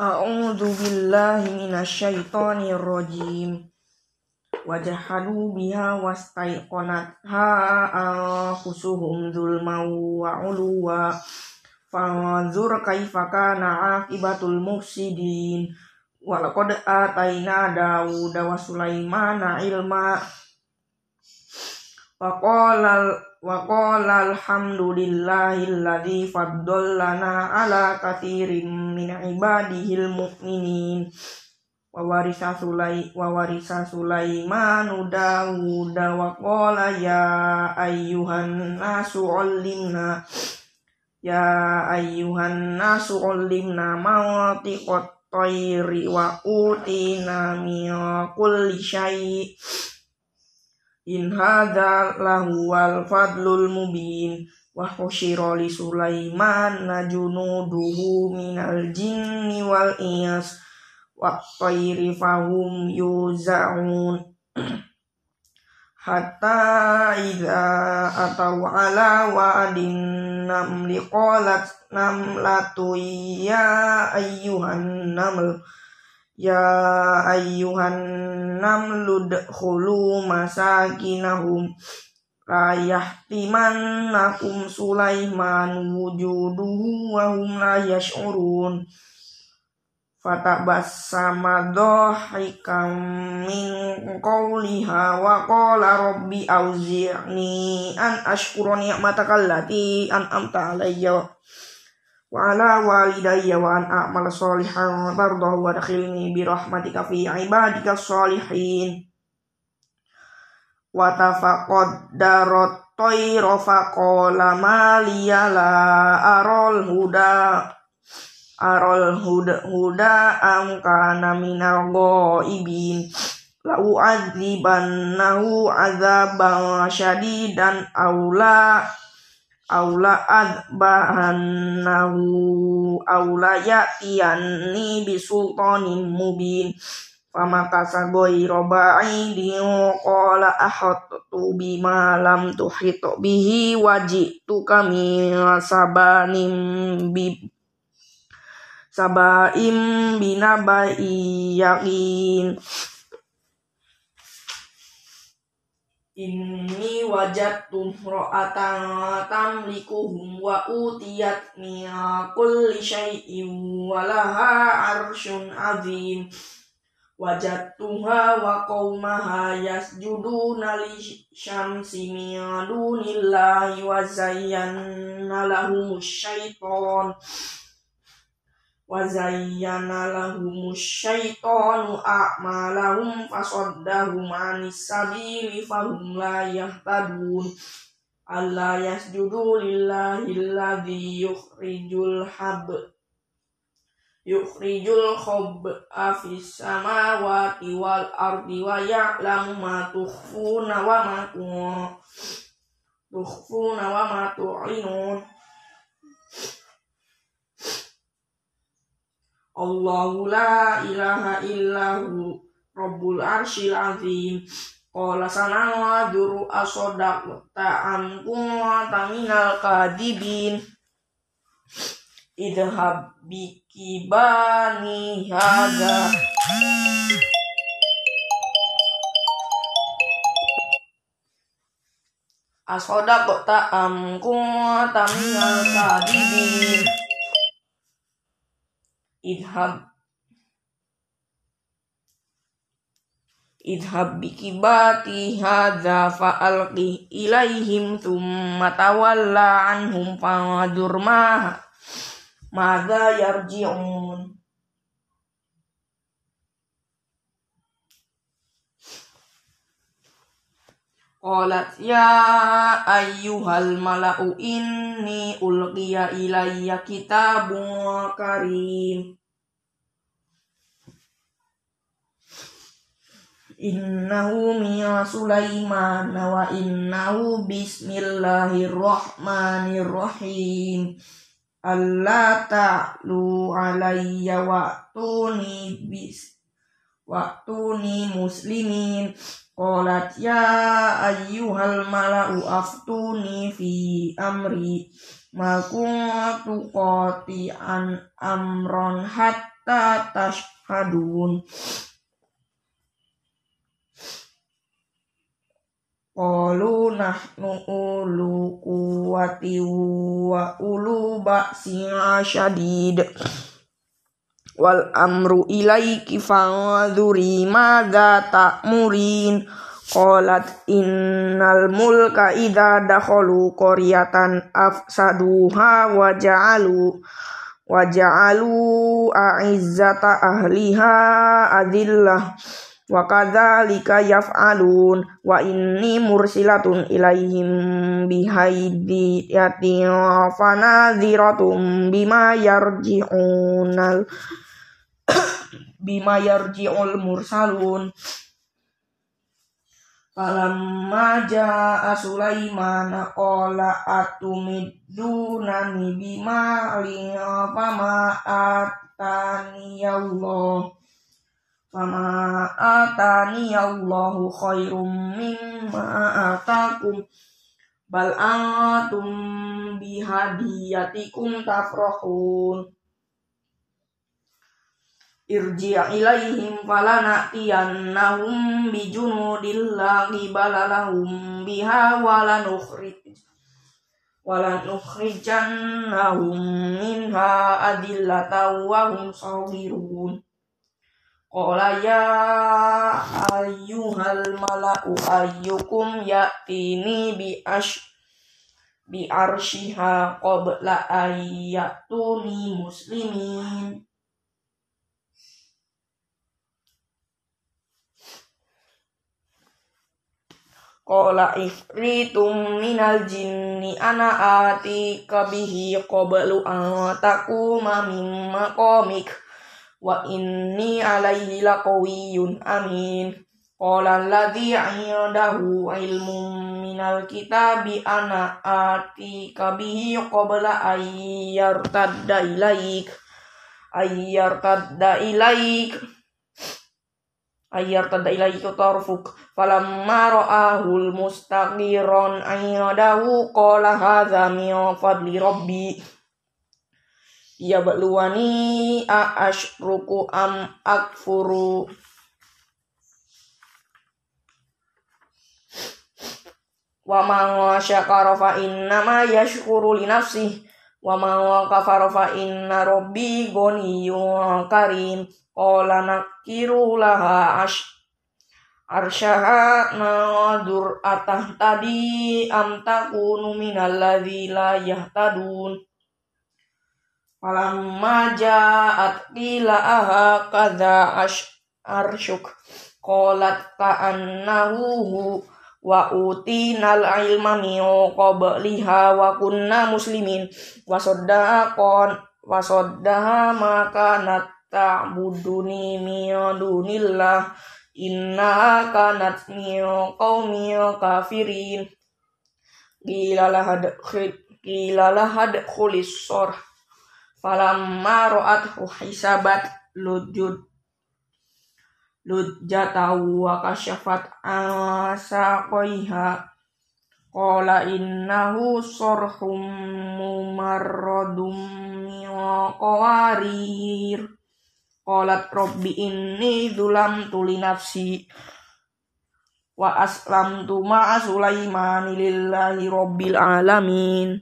A'udzu billahi minasyaitonir rajim. Wajahadu biha wastaiqonatha anfusuhum zulma wa uluwa. Fanzur kaifa kana akibatul mufsidin. Walaqad ataina Dawud wa Sulaimana ilma. Wa qala wa qala alhamdulillahilladzi faddalana ala katsirin min ibadihil mu'minin. Wa warisa sulai wa warisa sulaiman Dawud wa qala ya ayyuhan nasu allimna ya ayyuhan nasu allimna mawatiqat tayri wa utina min kulli In hadza lahuwal fadlul mubin wa husyira li Sulaiman najunuduhu minal jinni wal iyas wa tayri fahum yuzaun. Hatta idza ataw ala wa'adin namli qalat namlatu ya ayyuhan naml Ya ayyuhan namlu dkhulu masakinahum la yahtimannakum Sulaiman wujuduhu wa hum la yash'urun. Fatabassama dhahikam min qawliha wa qala rabbi auzi'ni an ashkura ni'mataka allati an'amta alayya wa ala walidayya wa an a'mal salihan tardahu wa dakhilni bi rahmatika fi ibadika salihin. Wa tafaqad darot tayra faqala ma liya la arol huda. Arol huda huda am kana minal ghaibin. La u'adzibannahu adzaban syadidan aula aula adbahannahu aula ya'tiyanni bisultanin mubin. Famakasa ghayra ba'idin qala ahattu bima lam tuhit bihi waji'tuka min sabanim bi sabaim binabai yaqin Inni wajadtu ra'atan tamlikuhum wa utiyat min kulli syai'in wa laha arsyun azim. Wajadtuha wa qaumaha yasjuduna li syamsi min dunillahi wa zayyana lahumus syaitan wa zayyana lahumus syaitanu a'malahum fasaddahum anis sabili fahum la yahtadun. Alla yasjudu lillahi alladhi yukhrijul hab yukhrijul khab'a fis samawati wal ardi wa ya'lamu ma tukhfuna wa ma tukhfuna Allahu la ilaha illahu Rabbul arshil azim. Qala sanawadzuru asodak ta'am kunta minal kadibin. Idhab bikibani hadha. Asodak ta'am kunta minal kadibin idhab. Idhab bikibati hadza fa'alqi ilaihim thumma tawalla anhum fa'adur ma madza yarji'un. Qalat ya ayyuhal mala'u inni ulqiya ilayya kitabun karim Innahu min Sulaiman wa innahu bismillahirrahmanirrahim. Allah ta'lu alayya wa tuni bis wa tuni muslimin. Qalat ya ayyuhal mala'u aftuni fi amri. Ma kuntu qati'an amron hatta tashhadun Qalu nahnu ulu kuwati wa ulu ba'si syadid wal amru ilaiki fa'adhuri madza ta'murin. Qalat innal mulka idza dakhalu qaryatan afsaduha wa ja'alu wa ja'alu a'izzata ahliha adillah wa kadzalika yaf'alun wa inni mursilatun ilaihim bihaidiyatin fanadhiratum bima yarji'unal bima yarji'ul mursalun. Falamma ja'a Sulaiman qala atumidunani bima li fama atani Allah Fama atani Allahu khairum mimma atakum bal antum bihadiyatikum tafrahun irji' ilaihim falanatiyannahum bijunudillahi balalahum biha walanukhrij walanukhrijannahum minha adillatan wa hum sawirun Qala ya ayyuhal mala'u ayyukum ya'tini bi ash bi arshiha qabla ayyatuni muslimin. Qala ifritum minal jinni ana ati kabihi qablu an takuma mimma komik wa inni alaihi laqawiyyun amin. Qala alladhi 'indahu ilmun minal kitabi ana atika bihi qabla ayyartadda ilaik. Ayyartadda ilaik. Ayyartadda ilaik tarfuk. Falamma ra'ahul mustaqiran 'indahu qala hadza min fadli rabbi ya bakluwani a ashruku am akfuru. Wa man syakara fa ma yashkuru li nafsihi. Wa man kafara fa inna rabbi ghaniyyun karim. Qala nakiru laha ash arsyaha nadur atah tadi am takunu minal la yahtadun Falamma ja'at qila aha kadza arsyuk. Qalat ka'annahu wa utinal ilma min qabliha wa kunna muslimin. Wa saddaqan wa saddaha ma kanat ta'buduni min dunillah. Inna kanat min qaumi kafirin. Qila lahad qila lahad khulis sorh falamma ra'athu hisabat lujud lujjatahu wa kasyafat asaqaiha. Qala innahu sarhum mumarradum min qawarir. Qalat rabbi inni dzulamtu li nafsi wa aslamtu ma'a sulaimani lillahi rabbil alamin